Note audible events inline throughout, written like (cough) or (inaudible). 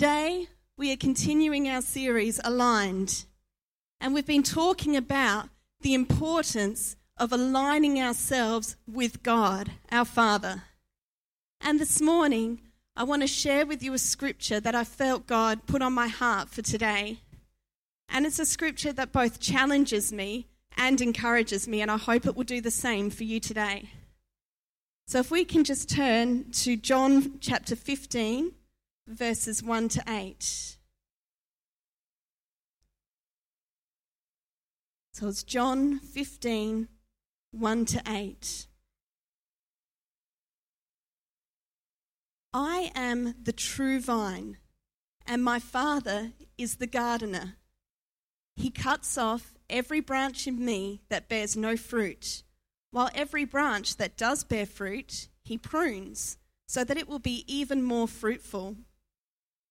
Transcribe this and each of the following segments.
Today, we are continuing our series, Aligned, and we've been talking about the importance of aligning ourselves with God, our Father. And this morning, I want to share with you a scripture that I felt God put on my heart for today. And it's a scripture that both challenges me and encourages me, and I hope it will do the same for you today. So, if we can just turn to John chapter 15, verses 1 to 8. So it's John 15, 1 to 8. I am the true vine, and my Father is the gardener. He cuts off every branch in me that bears no fruit, while every branch that does bear fruit, he prunes, so that it will be even more fruitful.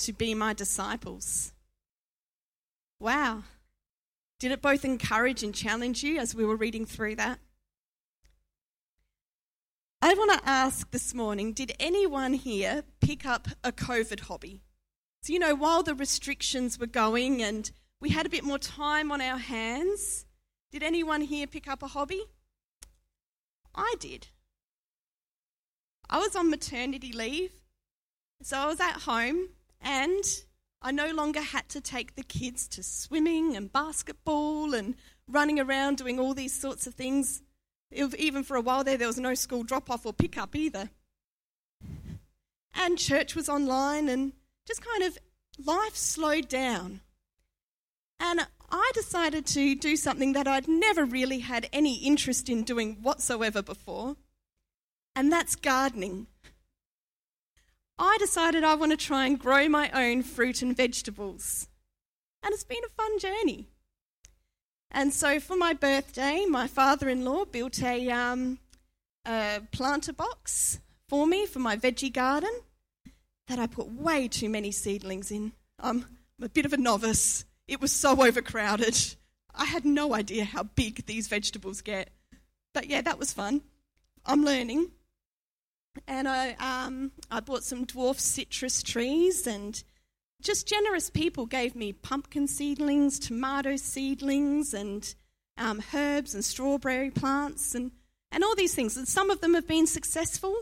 to be my disciples. Wow. Did it both encourage and challenge you as we were reading through that? I want to ask this morning did anyone here pick up a COVID hobby? So, you know, while the restrictions were going and we had a bit more time on our hands, did anyone here pick up a hobby? I did. I was on maternity leave, so I was at home and I no longer had to take the kids to swimming and basketball and running around doing all these sorts of things. Even for a while there, there was no school drop off or pick up either. And church was online, and just kind of life slowed down. And I decided to do something that I'd never really had any interest in doing whatsoever before, and that's gardening. I decided I want to try and grow my own fruit and vegetables. And it's been a fun journey. And so for my birthday, my father in law built a, um, a planter box for me for my veggie garden that I put way too many seedlings in. I'm a bit of a novice. It was so overcrowded. I had no idea how big these vegetables get. But yeah, that was fun. I'm learning and I, um, I bought some dwarf citrus trees, and just generous people gave me pumpkin seedlings, tomato seedlings, and um, herbs and strawberry plants, and, and all these things. And some of them have been successful.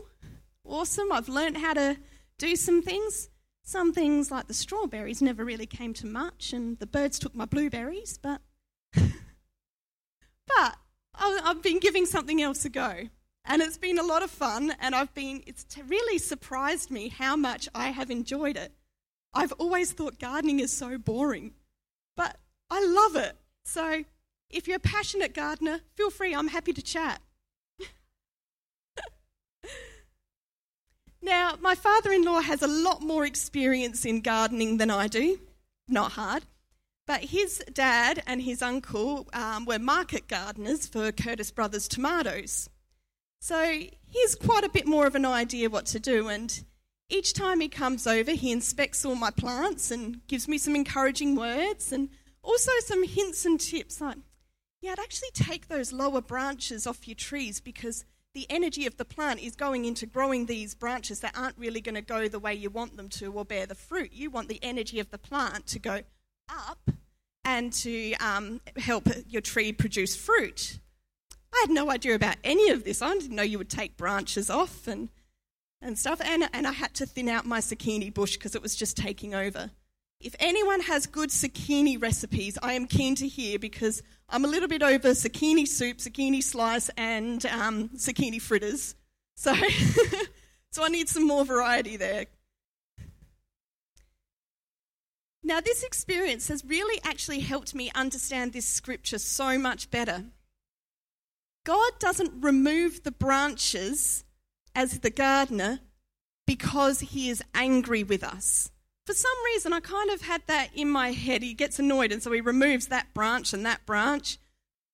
Awesome. I've learned how to do some things. Some things, like the strawberries, never really came to much, and the birds took my blueberries, but. (laughs) but I've been giving something else a go. And it's been a lot of fun, and I've been, it's really surprised me how much I have enjoyed it. I've always thought gardening is so boring, but I love it. So if you're a passionate gardener, feel free, I'm happy to chat. (laughs) now, my father in law has a lot more experience in gardening than I do. Not hard. But his dad and his uncle um, were market gardeners for Curtis Brothers tomatoes. So he's quite a bit more of an idea what to do. And each time he comes over, he inspects all my plants and gives me some encouraging words and also some hints and tips like, yeah, I'd actually take those lower branches off your trees because the energy of the plant is going into growing these branches that aren't really going to go the way you want them to or bear the fruit. You want the energy of the plant to go up and to um, help your tree produce fruit. I had no idea about any of this. I didn't know you would take branches off and, and stuff. And, and I had to thin out my zucchini bush because it was just taking over. If anyone has good zucchini recipes, I am keen to hear because I'm a little bit over zucchini soup, zucchini slice, and um, zucchini fritters. So, (laughs) so I need some more variety there. Now, this experience has really actually helped me understand this scripture so much better. God doesn't remove the branches as the gardener because he is angry with us. For some reason, I kind of had that in my head. He gets annoyed, and so he removes that branch and that branch.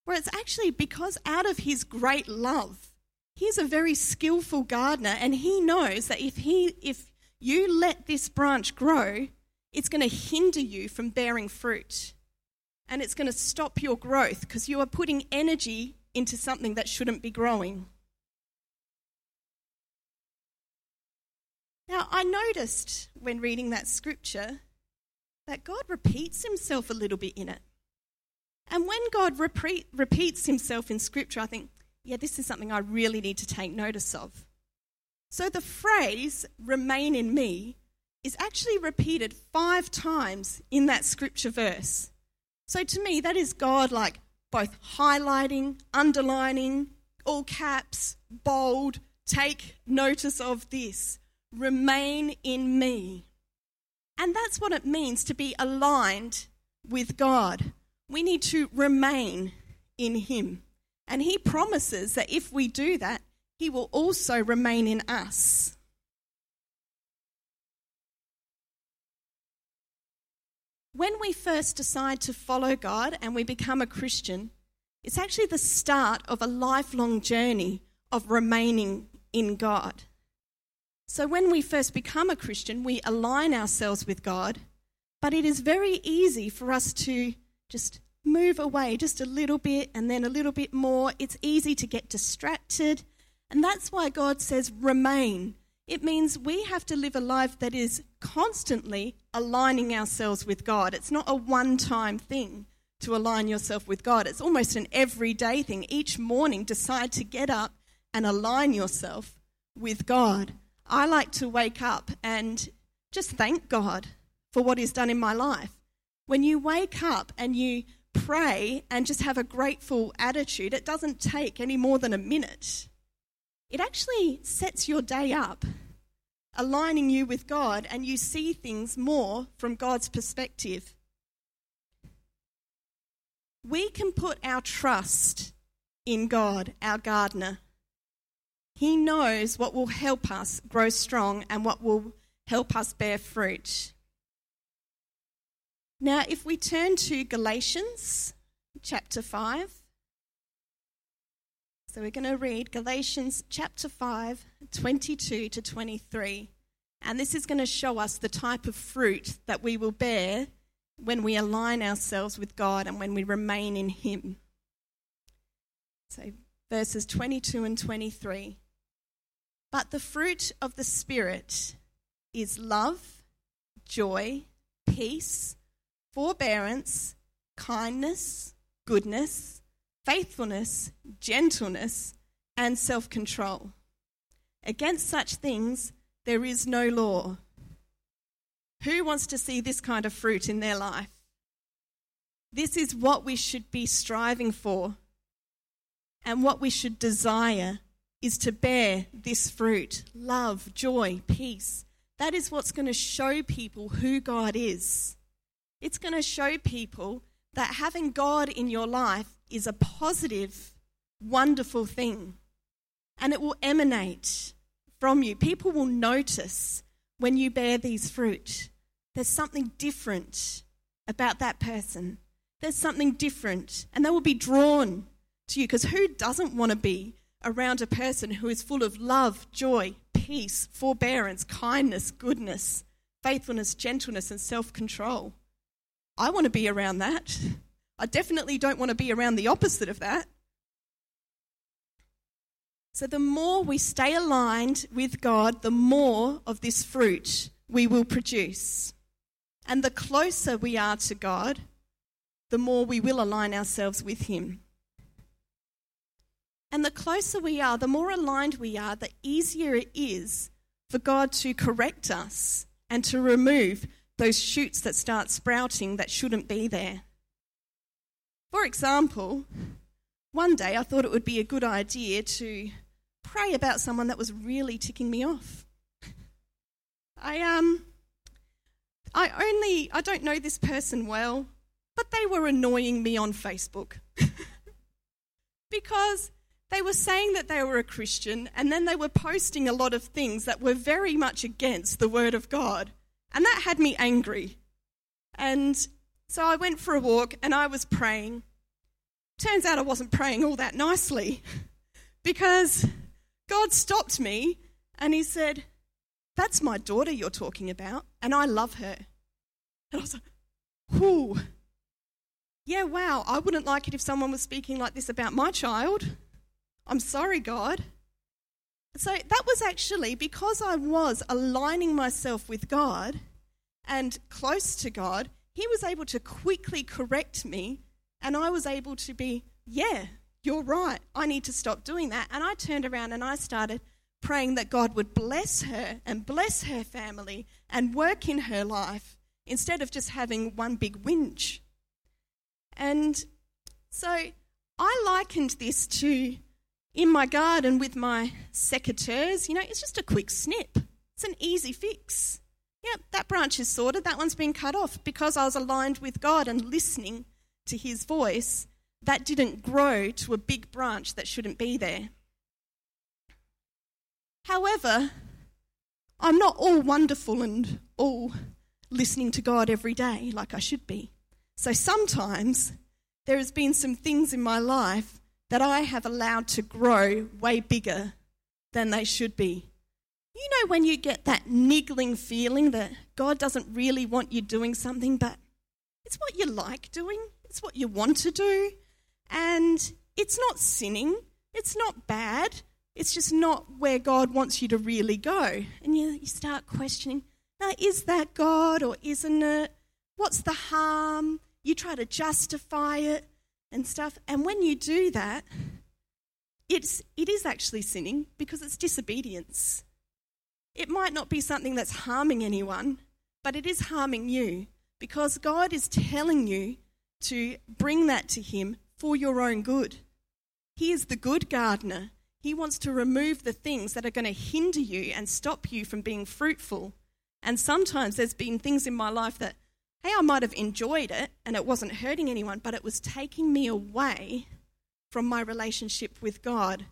Where it's actually because out of his great love, he's a very skillful gardener, and he knows that if, he, if you let this branch grow, it's going to hinder you from bearing fruit. And it's going to stop your growth because you are putting energy into something that shouldn't be growing. Now, I noticed when reading that scripture that God repeats himself a little bit in it. And when God repeat, repeats himself in scripture, I think, yeah, this is something I really need to take notice of. So the phrase, remain in me, is actually repeated five times in that scripture verse. So to me, that is God like both highlighting, underlining, all caps, bold, take notice of this, remain in me. And that's what it means to be aligned with God. We need to remain in Him. And He promises that if we do that, He will also remain in us. When we first decide to follow God and we become a Christian, it's actually the start of a lifelong journey of remaining in God. So, when we first become a Christian, we align ourselves with God, but it is very easy for us to just move away just a little bit and then a little bit more. It's easy to get distracted, and that's why God says, remain. It means we have to live a life that is constantly aligning ourselves with God. It's not a one time thing to align yourself with God, it's almost an everyday thing. Each morning, decide to get up and align yourself with God. I like to wake up and just thank God for what He's done in my life. When you wake up and you pray and just have a grateful attitude, it doesn't take any more than a minute. It actually sets your day up aligning you with God and you see things more from God's perspective. We can put our trust in God, our gardener. He knows what will help us grow strong and what will help us bear fruit. Now, if we turn to Galatians chapter 5, so we're going to read Galatians chapter 5, 22 to 23. And this is going to show us the type of fruit that we will bear when we align ourselves with God and when we remain in Him. So, verses 22 and 23. But the fruit of the Spirit is love, joy, peace, forbearance, kindness, goodness faithfulness, gentleness, and self control. Against such things, there is no law. Who wants to see this kind of fruit in their life? This is what we should be striving for. And what we should desire is to bear this fruit love, joy, peace. That is what's going to show people who God is. It's going to show people that having God in your life is a positive, wonderful thing. And it will emanate from you. People will notice when you bear these fruit. There's something different about that person. There's something different. And they will be drawn to you because who doesn't want to be around a person who is full of love, joy, peace, forbearance, kindness, goodness, faithfulness, gentleness, and self control? I want to be around that. I definitely don't want to be around the opposite of that. So, the more we stay aligned with God, the more of this fruit we will produce. And the closer we are to God, the more we will align ourselves with Him. And the closer we are, the more aligned we are, the easier it is for God to correct us and to remove those shoots that start sprouting that shouldn't be there. For example, one day I thought it would be a good idea to pray about someone that was really ticking me off. I um I only I don't know this person well, but they were annoying me on Facebook. (laughs) because they were saying that they were a Christian and then they were posting a lot of things that were very much against the word of God. And that had me angry. And so I went for a walk and I was praying. Turns out I wasn't praying all that nicely (laughs) because God stopped me and He said, That's my daughter you're talking about, and I love her. And I was like, Whoo. Yeah, wow, I wouldn't like it if someone was speaking like this about my child. I'm sorry, God. So that was actually because I was aligning myself with God and close to God, He was able to quickly correct me, and I was able to be, yeah, you're right. I need to stop doing that. And I turned around and I started praying that God would bless her and bless her family and work in her life instead of just having one big whinge. And so I likened this to in my garden with my secateurs. You know, it's just a quick snip, it's an easy fix. Yep, that branch is sorted, that one's been cut off because I was aligned with God and listening to His voice. That didn't grow to a big branch that shouldn't be there. However, I'm not all wonderful and all listening to God every day like I should be. So sometimes there has been some things in my life that I have allowed to grow way bigger than they should be. You know, when you get that niggling feeling that God doesn't really want you doing something, but it's what you like doing, it's what you want to do, and it's not sinning, it's not bad, it's just not where God wants you to really go. And you, you start questioning now, is that God or isn't it? What's the harm? You try to justify it and stuff. And when you do that, it's, it is actually sinning because it's disobedience. It might not be something that's harming anyone, but it is harming you because God is telling you to bring that to Him for your own good. He is the good gardener. He wants to remove the things that are going to hinder you and stop you from being fruitful. And sometimes there's been things in my life that hey, I might have enjoyed it and it wasn't hurting anyone, but it was taking me away from my relationship with God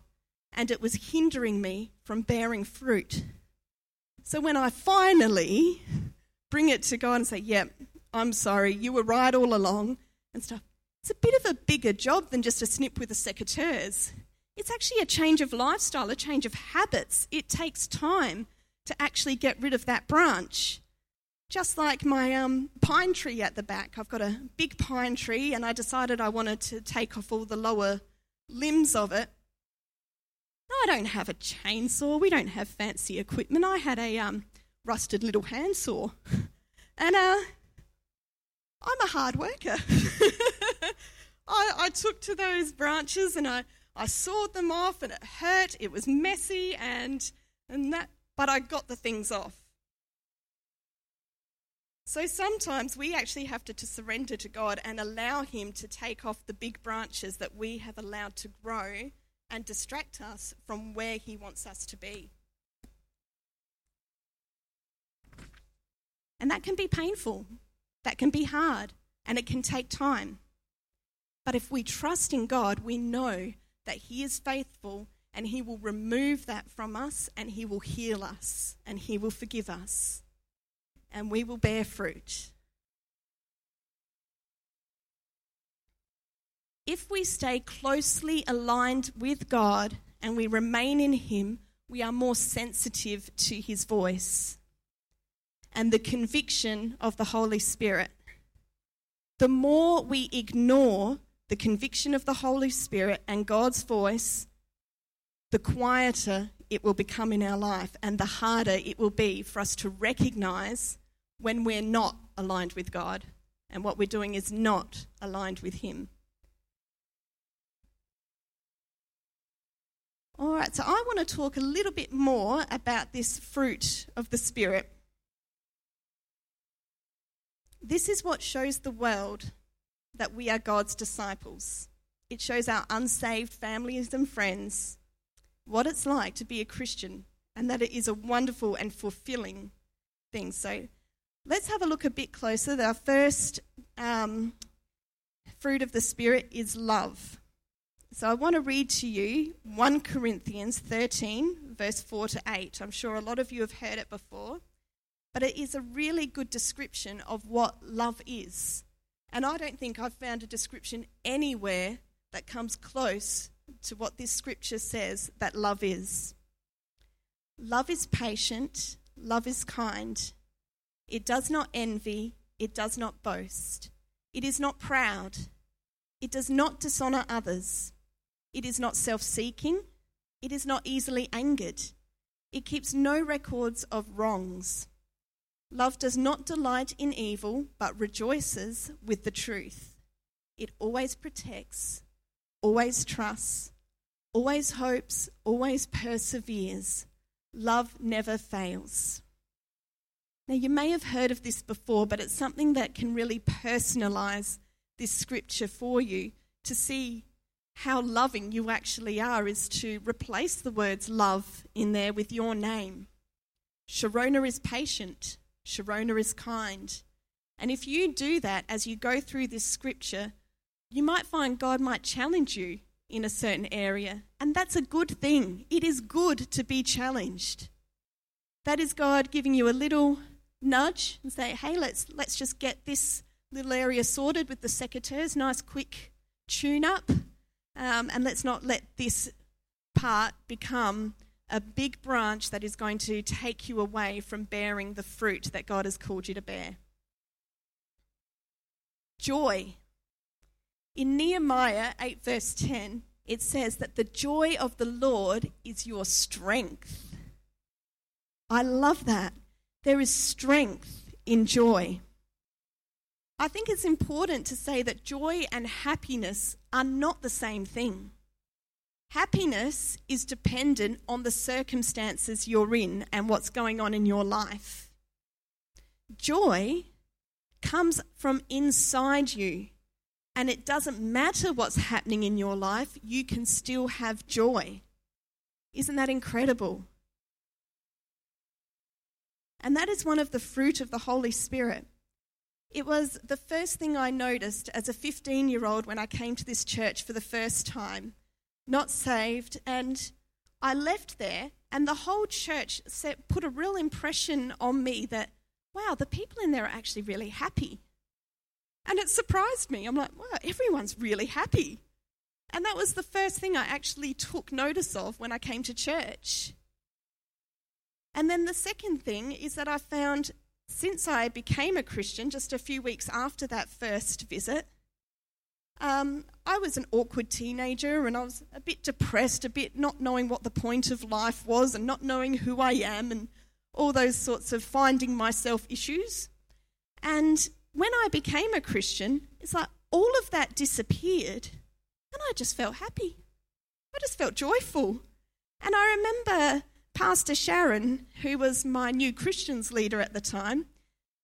and it was hindering me from bearing fruit. So when I finally bring it to God and say, yep, yeah, I'm sorry, you were right all along and stuff, it's a bit of a bigger job than just a snip with a secateurs. It's actually a change of lifestyle, a change of habits. It takes time to actually get rid of that branch. Just like my um, pine tree at the back. I've got a big pine tree and I decided I wanted to take off all the lower limbs of it. No, I don't have a chainsaw. We don't have fancy equipment. I had a um, rusted little handsaw. (laughs) And uh, I'm a hard worker. (laughs) I, I, took to those branches and I, I sawed them off and it hurt. It was messy and, and that, but I got the things off. So sometimes we actually have to, to surrender to God and allow Him to take off the big branches that we have allowed to grow and distract us from where He wants us to be. And that can be painful, that can be hard, and it can take time. But if we trust in God, we know that He is faithful and He will remove that from us and He will heal us and He will forgive us and we will bear fruit. If we stay closely aligned with God and we remain in Him, we are more sensitive to His voice and the conviction of the Holy Spirit. The more we ignore the conviction of the Holy Spirit and God's voice, the quieter it will become in our life and the harder it will be for us to recognize when we're not aligned with God and what we're doing is not aligned with Him. All right, so I want to talk a little bit more about this fruit of the Spirit. This is what shows the world that we are God's disciples. It shows our unsaved families and friends what it's like to be a Christian and that it is a wonderful and fulfilling thing. So let's have a look a bit closer. Our first um, fruit of the Spirit is love. So I want to read to you 1 Corinthians 13, verse 4 to 8. I'm sure a lot of you have heard it before, but it is a really good description of what love is. And I don't think I've found a description anywhere that comes close to what this scripture says that love is. Love is patient, love is kind. It does not envy, it does not boast. It is not proud. It does not dishonor others. It is not self seeking. It is not easily angered. It keeps no records of wrongs. Love does not delight in evil, but rejoices with the truth. It always protects, always trusts, always hopes, always perseveres. Love never fails. Now, you may have heard of this before, but it's something that can really personalize this scripture for you to see how loving you actually are is to replace the words love in there with your name. Sharona is patient, Sharona is kind. And if you do that as you go through this scripture, you might find God might challenge you in a certain area. And that's a good thing. It is good to be challenged. That is God giving you a little nudge and say, hey, let's, let's just get this little area sorted with the secateurs, nice quick tune up, um, and let's not let this part become a big branch that is going to take you away from bearing the fruit that God has called you to bear. Joy. In Nehemiah 8, verse 10, it says that the joy of the Lord is your strength. I love that. There is strength in joy. I think it's important to say that joy and happiness are not the same thing. Happiness is dependent on the circumstances you're in and what's going on in your life. Joy comes from inside you, and it doesn't matter what's happening in your life, you can still have joy. Isn't that incredible? And that is one of the fruit of the Holy Spirit. It was the first thing I noticed as a 15 year old when I came to this church for the first time, not saved, and I left there, and the whole church set, put a real impression on me that, wow, the people in there are actually really happy. And it surprised me. I'm like, wow, everyone's really happy. And that was the first thing I actually took notice of when I came to church. And then the second thing is that I found since I became a Christian, just a few weeks after that first visit, um, I was an awkward teenager and I was a bit depressed, a bit not knowing what the point of life was and not knowing who I am and all those sorts of finding myself issues. And when I became a Christian, it's like all of that disappeared and I just felt happy. I just felt joyful. And I remember Pastor Sharon, who was my new Christians leader at the time,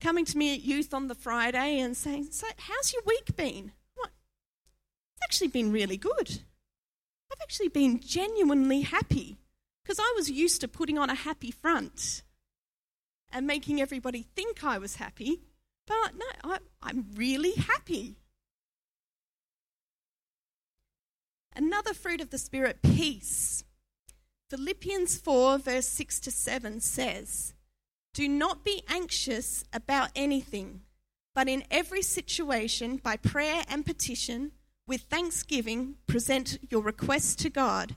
coming to me at youth on the Friday and saying, So, how's your week been? What? It's actually been really good. I've actually been genuinely happy because I was used to putting on a happy front and making everybody think I was happy, but no, I, I'm really happy. Another fruit of the Spirit, peace. Philippians 4, verse 6 to 7 says, Do not be anxious about anything, but in every situation, by prayer and petition, with thanksgiving, present your requests to God,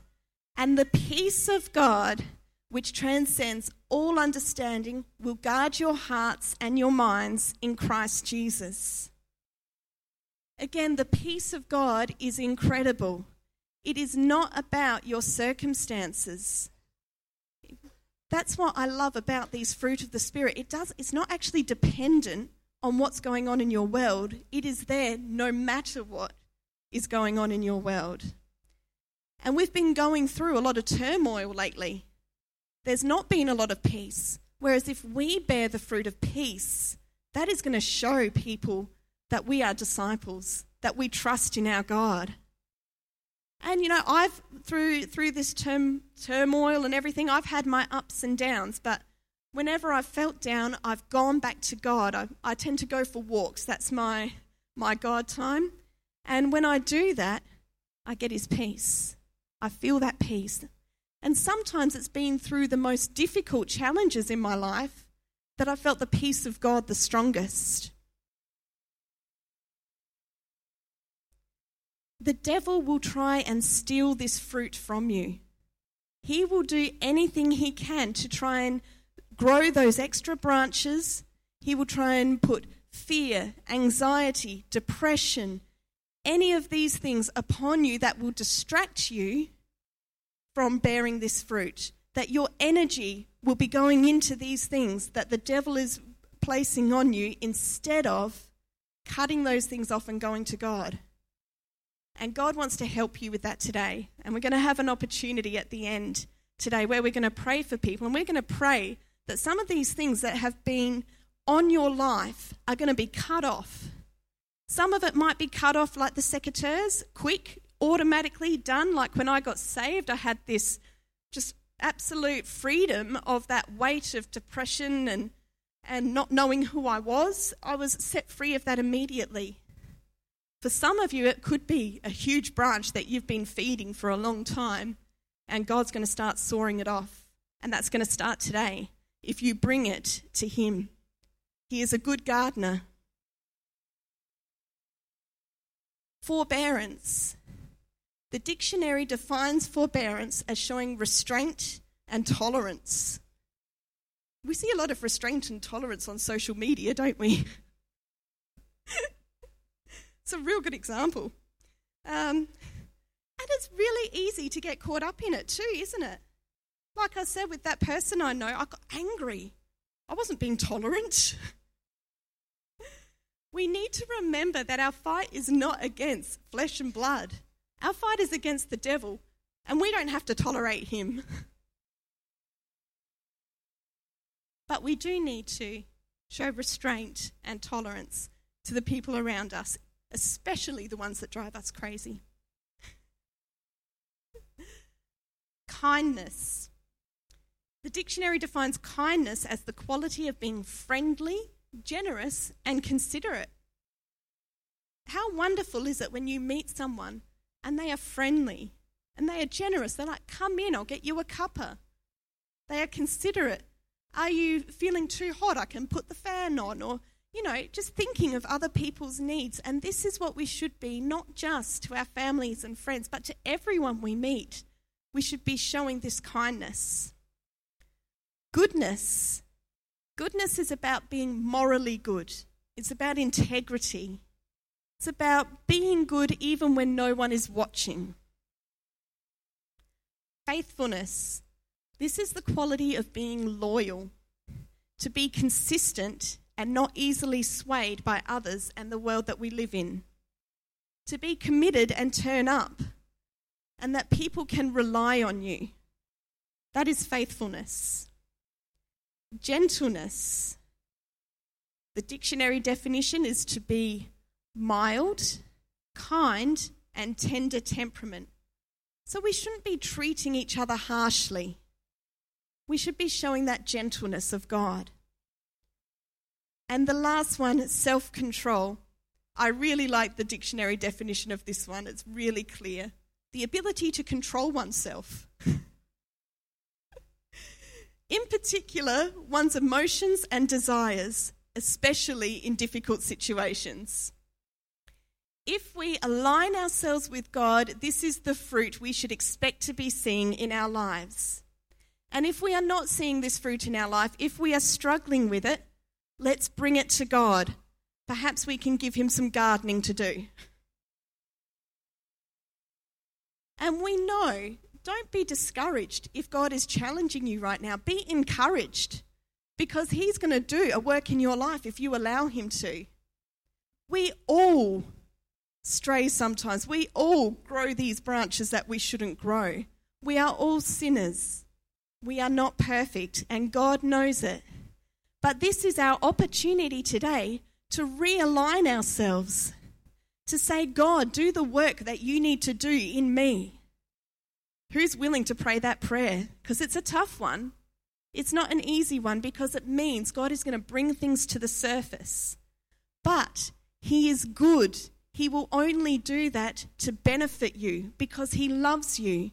and the peace of God, which transcends all understanding, will guard your hearts and your minds in Christ Jesus. Again, the peace of God is incredible. It is not about your circumstances. That's what I love about these fruit of the spirit. It does it's not actually dependent on what's going on in your world. It is there no matter what is going on in your world. And we've been going through a lot of turmoil lately. There's not been a lot of peace. Whereas if we bear the fruit of peace, that is going to show people that we are disciples, that we trust in our God. And you know, I've through through this term, turmoil and everything, I've had my ups and downs, but whenever I've felt down, I've gone back to God. I, I tend to go for walks. That's my my God time. And when I do that, I get his peace. I feel that peace. And sometimes it's been through the most difficult challenges in my life that I felt the peace of God the strongest. The devil will try and steal this fruit from you. He will do anything he can to try and grow those extra branches. He will try and put fear, anxiety, depression, any of these things upon you that will distract you from bearing this fruit, that your energy will be going into these things that the devil is placing on you instead of cutting those things off and going to God. And God wants to help you with that today. And we're going to have an opportunity at the end today where we're going to pray for people. And we're going to pray that some of these things that have been on your life are going to be cut off. Some of it might be cut off like the secateurs, quick, automatically done. Like when I got saved, I had this just absolute freedom of that weight of depression and, and not knowing who I was. I was set free of that immediately. For some of you, it could be a huge branch that you've been feeding for a long time, and God's going to start sawing it off. And that's going to start today if you bring it to Him. He is a good gardener. Forbearance. The dictionary defines forbearance as showing restraint and tolerance. We see a lot of restraint and tolerance on social media, don't we? (laughs) it's a real good example. Um, and it's really easy to get caught up in it too, isn't it? Like I said, with that person I know, I got angry. I wasn't being tolerant. (laughs) we need to remember that our fight is not against flesh and blood. Our fight is against the devil, and we don't have to tolerate him. (laughs) but we do need to show restraint and tolerance to the people around us, especially the ones that drive us crazy. kindness. The dictionary defines kindness as the quality of being friendly, generous, and considerate. How wonderful is it when you meet someone and they are friendly and they are generous. They're like, come in, I'll get you a cuppa. They are considerate. Are you feeling too hot? I can put the fan on. Or, you know, just thinking of other people's needs. And this is what we should be, not just to our families and friends, but to everyone we meet. We should be showing this kindness. Goodness. Goodness is about being morally good, it's about integrity, it's about being good even when no one is watching. Faithfulness. This is the quality of being loyal, to be consistent and not easily swayed by others and the world that we live in. To be committed and turn up, and that people can rely on you. That is faithfulness. Gentleness. The dictionary definition is to be mild, kind, and tender temperament. So we shouldn't be treating each other harshly. We should be showing that gentleness of God. And the last one, self control. I really like the dictionary definition of this one, it's really clear. The ability to control oneself. (laughs) in particular, one's emotions and desires, especially in difficult situations. If we align ourselves with God, this is the fruit we should expect to be seeing in our lives. And if we are not seeing this fruit in our life, if we are struggling with it, let's bring it to God. Perhaps we can give Him some gardening to do. And we know, don't be discouraged if God is challenging you right now. Be encouraged because He's going to do a work in your life if you allow Him to. We all stray sometimes. We all grow these branches that we shouldn't grow. We are all sinners. We are not perfect, and God knows it. But this is our opportunity today to realign ourselves, to say, God, do the work that you need to do in me. Who's willing to pray that prayer? Because it's a tough one. It's not an easy one because it means God is going to bring things to the surface. But He is good. He will only do that to benefit you because He loves you.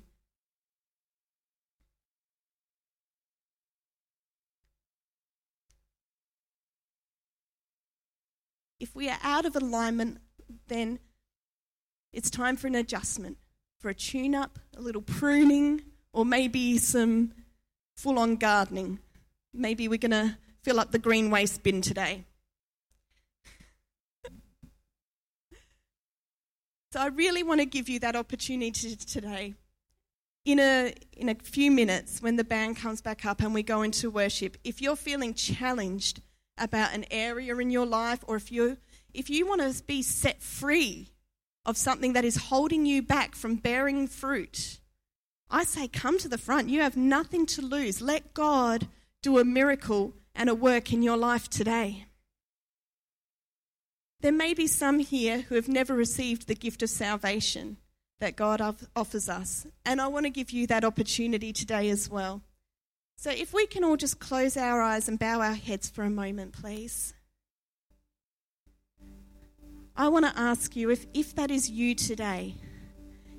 If we are out of alignment, then it's time for an adjustment, for a tune up, a little pruning, or maybe some full on gardening. Maybe we're going to fill up the green waste bin today. so I really want to give you that opportunity today. In a, in a few minutes, when the band comes back up and we go into worship, if you're feeling challenged about an area in your life, or if you if you want to be set free of something that is holding you back from bearing fruit, I say come to the front. You have nothing to lose. Let God do a miracle and a work in your life today. There may be some here who have never received the gift of salvation that God offers us, and I want to give you that opportunity today as well. So, if we can all just close our eyes and bow our heads for a moment, please. I want to ask you if, if that is you today,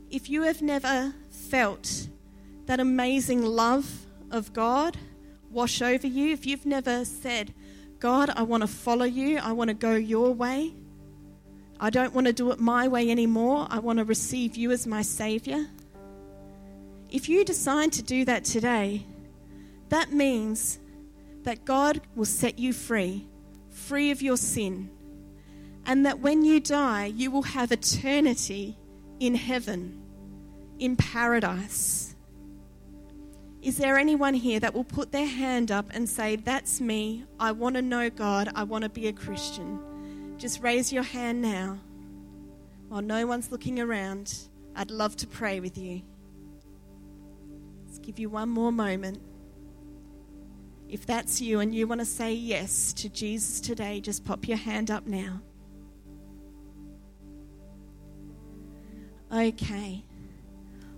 if you have never felt that amazing love of God wash over you, if you've never said, God, I want to follow you, I want to go your way, I don't want to do it my way anymore, I want to receive you as my Savior. If you decide to do that today, that means that God will set you free, free of your sin, and that when you die, you will have eternity in heaven, in paradise. Is there anyone here that will put their hand up and say, That's me. I want to know God. I want to be a Christian? Just raise your hand now. While no one's looking around, I'd love to pray with you. Let's give you one more moment. If that's you and you want to say yes to Jesus today, just pop your hand up now. Okay.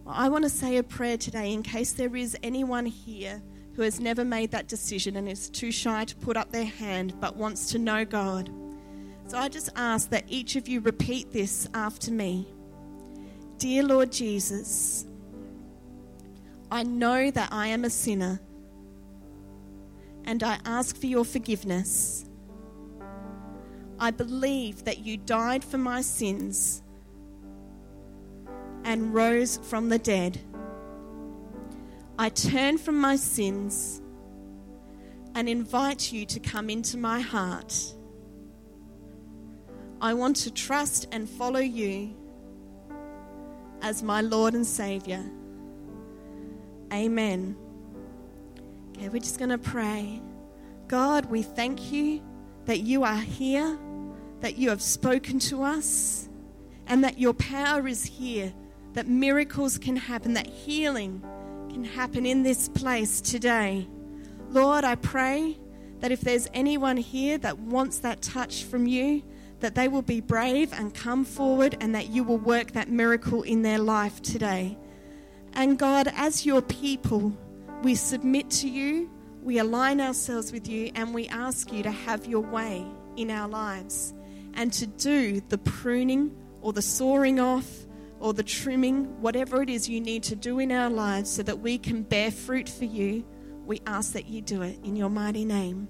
Well, I want to say a prayer today in case there is anyone here who has never made that decision and is too shy to put up their hand but wants to know God. So I just ask that each of you repeat this after me. Dear Lord Jesus, I know that I am a sinner and I ask for your forgiveness. I believe that you died for my sins and rose from the dead. I turn from my sins and invite you to come into my heart. I want to trust and follow you as my Lord and Savior. Amen. Okay, we're just going to pray. God, we thank you that you are here, that you have spoken to us, and that your power is here, that miracles can happen, that healing can happen in this place today. Lord, I pray that if there's anyone here that wants that touch from you, that they will be brave and come forward and that you will work that miracle in their life today. And God, as your people, we submit to you, we align ourselves with you, and we ask you to have your way in our lives and to do the pruning or the sawing off or the trimming, whatever it is you need to do in our lives so that we can bear fruit for you. We ask that you do it in your mighty name.